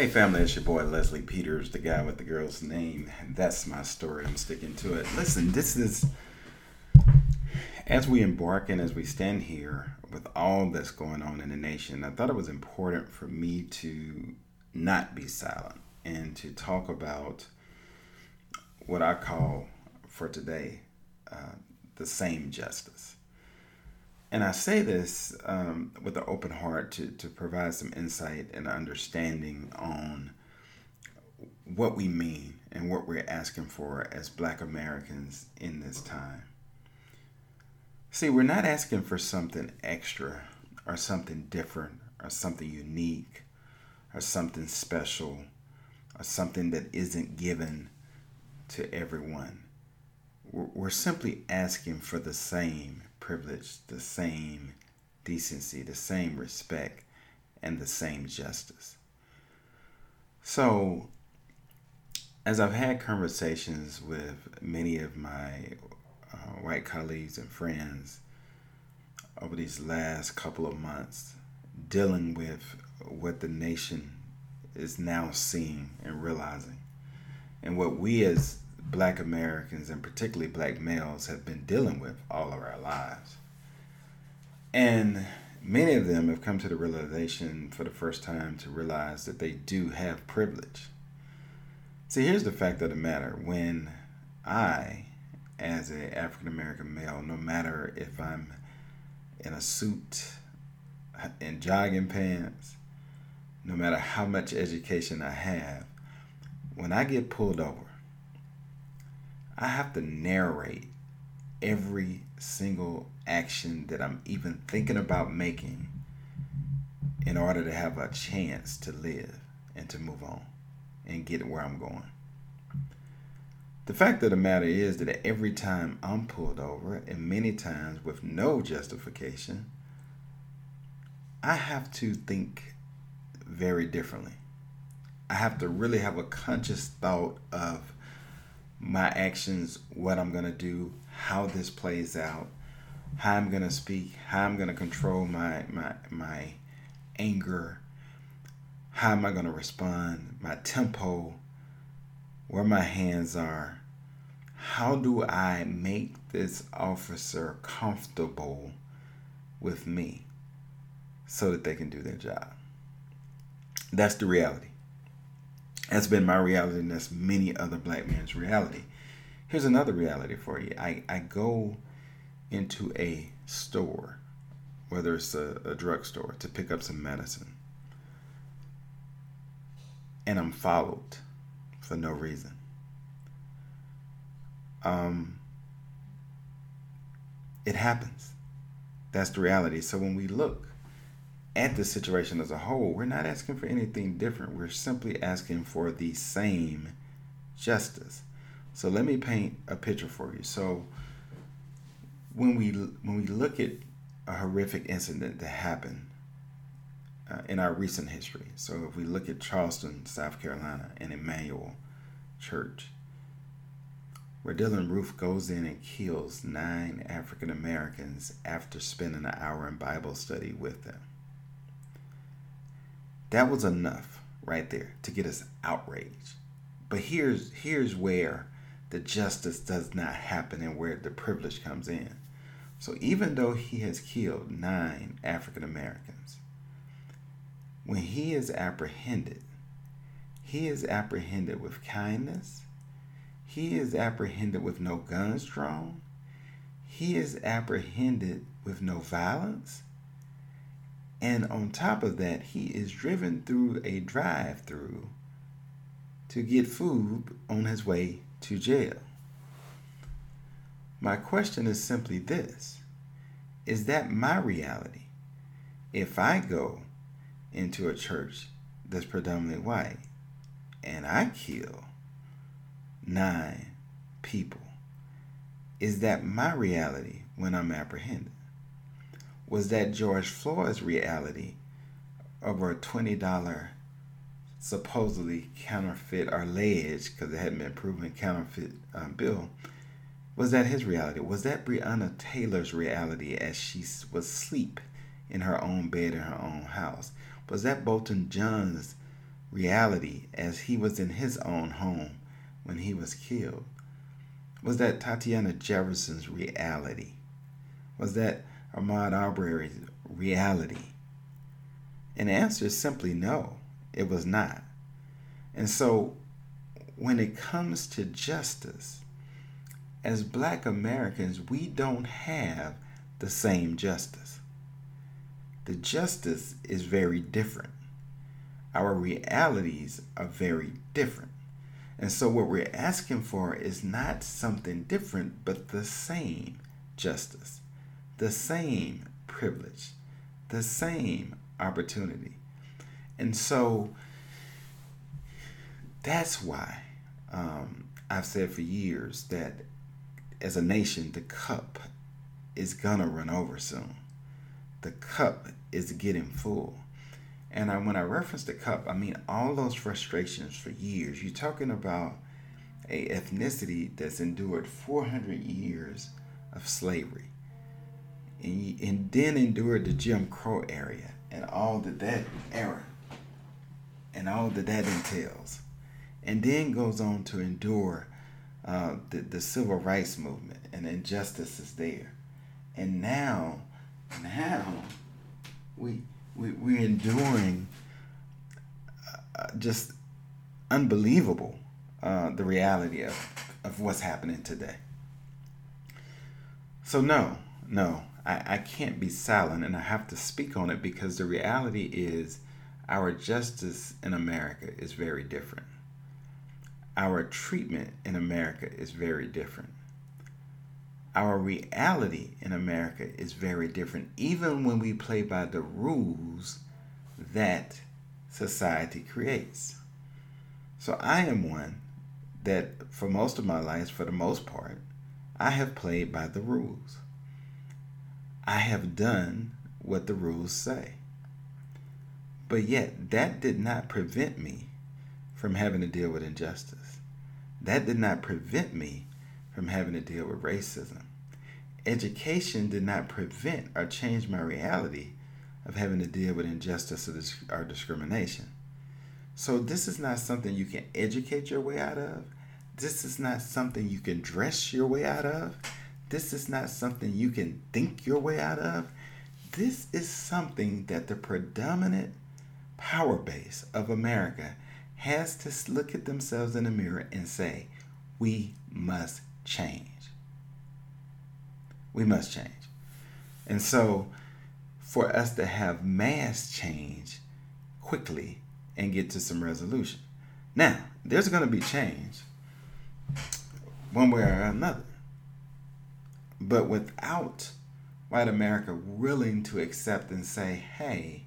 Hey family, it's your boy Leslie Peters, the guy with the girl's name. That's my story. I'm sticking to it. Listen, this is as we embark and as we stand here with all that's going on in the nation, I thought it was important for me to not be silent and to talk about what I call for today uh, the same justice. And I say this um, with an open heart to, to provide some insight and understanding on what we mean and what we're asking for as black Americans in this time. See, we're not asking for something extra or something different or something unique or something special or something that isn't given to everyone. We're simply asking for the same privilege, the same decency, the same respect, and the same justice. So, as I've had conversations with many of my uh, white colleagues and friends over these last couple of months, dealing with what the nation is now seeing and realizing, and what we as black Americans and particularly black males have been dealing with all of our lives. And many of them have come to the realization for the first time to realize that they do have privilege. See, here's the fact of the matter. When I, as an African American male, no matter if I'm in a suit, in jogging pants, no matter how much education I have, when I get pulled over, I have to narrate every single action that I'm even thinking about making in order to have a chance to live and to move on and get where I'm going. The fact of the matter is that every time I'm pulled over, and many times with no justification, I have to think very differently. I have to really have a conscious thought of my actions, what I'm going to do, how this plays out, how I'm going to speak, how I'm going to control my, my, my anger, how am I going to respond, my tempo, where my hands are. How do I make this officer comfortable with me so that they can do their job? That's the reality. That's been my reality, and that's many other black men's reality. Here's another reality for you. I, I go into a store, whether it's a, a drugstore, to pick up some medicine. And I'm followed for no reason. Um, it happens. That's the reality. So when we look at the situation as a whole, we're not asking for anything different. We're simply asking for the same justice. So let me paint a picture for you. So when we when we look at a horrific incident that happened uh, in our recent history, so if we look at Charleston, South Carolina, and Emanuel Church, where Dylann Roof goes in and kills nine African Americans after spending an hour in Bible study with them. That was enough right there to get us outraged. But here's here's where the justice does not happen and where the privilege comes in. So even though he has killed nine African Americans, when he is apprehended, he is apprehended with kindness. He is apprehended with no guns drawn. He is apprehended with no violence. And on top of that, he is driven through a drive through to get food on his way to jail. My question is simply this Is that my reality? If I go into a church that's predominantly white and I kill nine people is that my reality when I'm apprehended? Was that George Floyd's reality over a $20 supposedly counterfeit or alleged, because it hadn't been proven, counterfeit um, bill? Was that his reality? Was that Breonna Taylor's reality as she was asleep in her own bed in her own house? Was that Botham Jean's reality as he was in his own home when he was killed? Was that Tatiana Jefferson's reality? Was that Ahmaud Arbery's reality? And the answer is simply no, it was not. And so when it comes to justice, as black Americans, we don't have the same justice. The justice is very different. Our realities are very different. And so, what we're asking for is not something different, but the same justice, the same privilege, the same opportunity. And so, that's why um, I've said for years that as a nation, the cup is gonna run over soon. The cup is getting full. And I, when I reference the cup, I mean all those frustrations for years. You're talking about a ethnicity that's endured 400 years of slavery, and, and then endured the Jim Crow area and all that that era and all that that entails, and then goes on to endure uh, the, the civil rights movement and injustices there, and now, now we we, we're enduring uh, just unbelievable uh, the reality of, of what's happening today. So, no, no, I, I can't be silent and I have to speak on it because the reality is our justice in America is very different. Our treatment in America is very different our reality in America is very different, even when we play by the rules that society creates. So I am one that, for most of my life, for the most part, I have played by the rules. I have done what the rules say. But yet, that did not prevent me from having to deal with injustice. That did not prevent me from having to deal with racism. Education did not prevent or change my reality of having to deal with injustice or discrimination. So, this is not something you can educate your way out of. This is not something you can dress your way out of. This is not something you can think your way out of. This is something that the predominant power base of America has to look at themselves in the mirror and say, we must change. We must change. And so, for us to have mass change quickly and get to some resolution. Now, there's going to be change one way or another. But without white America willing to accept and say, hey,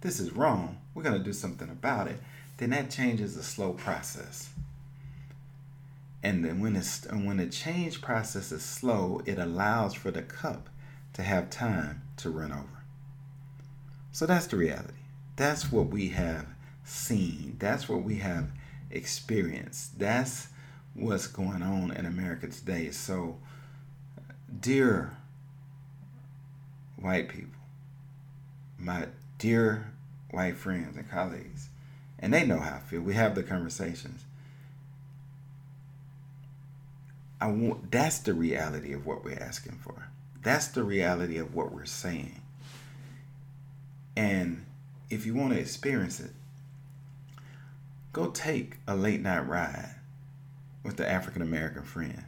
this is wrong, we're going to do something about it, then that change is a slow process. And then when it's when the change process is slow, it allows for the cup to have time to run over. So that's the reality. That's what we have seen. That's what we have experienced. That's what's going on in America today. So, dear white people, my dear white friends and colleagues, and they know how I feel. We have the conversations. I want that's the reality of what we're asking for. That's the reality of what we're saying. And if you want to experience it, go take a late night ride with the African American friend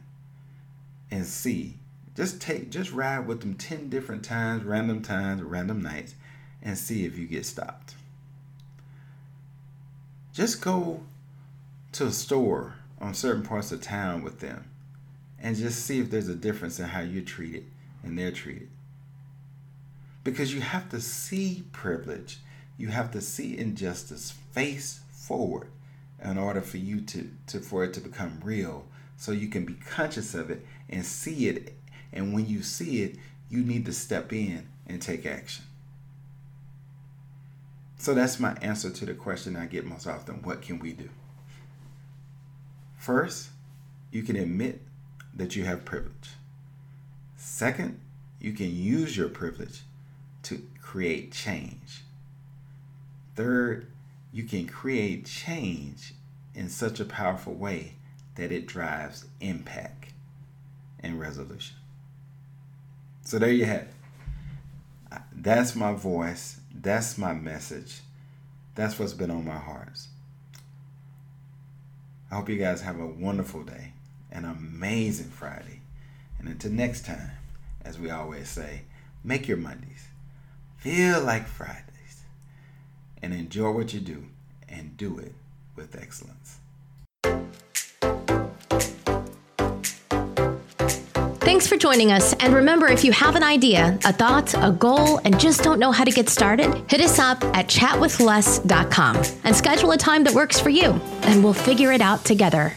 and see. Just take just ride with them 10 different times, random times, random nights and see if you get stopped. Just go to a store on certain parts of town with them and just see if there's a difference in how you're treated and they're treated. Because you have to see privilege, you have to see injustice face forward in order for you to, to for it to become real so you can be conscious of it and see it. And when you see it, you need to step in and take action. So that's my answer to the question I get most often what can we do? First, you can admit that you have privilege. Second, you can use your privilege to create change. Third, you can create change in such a powerful way that it drives impact and resolution. So there you have it. That's my voice. That's my message. That's what's been on my hearts. I hope you guys have a wonderful day, an amazing Friday. And until next time, as we always say, make your Mondays feel like Fridays and enjoy what you do and do it with excellence. Thanks for joining us. And remember, if you have an idea, a thought, a goal, and just don't know how to get started, hit us up at chatwithless.com and schedule a time that works for you, and we'll figure it out together.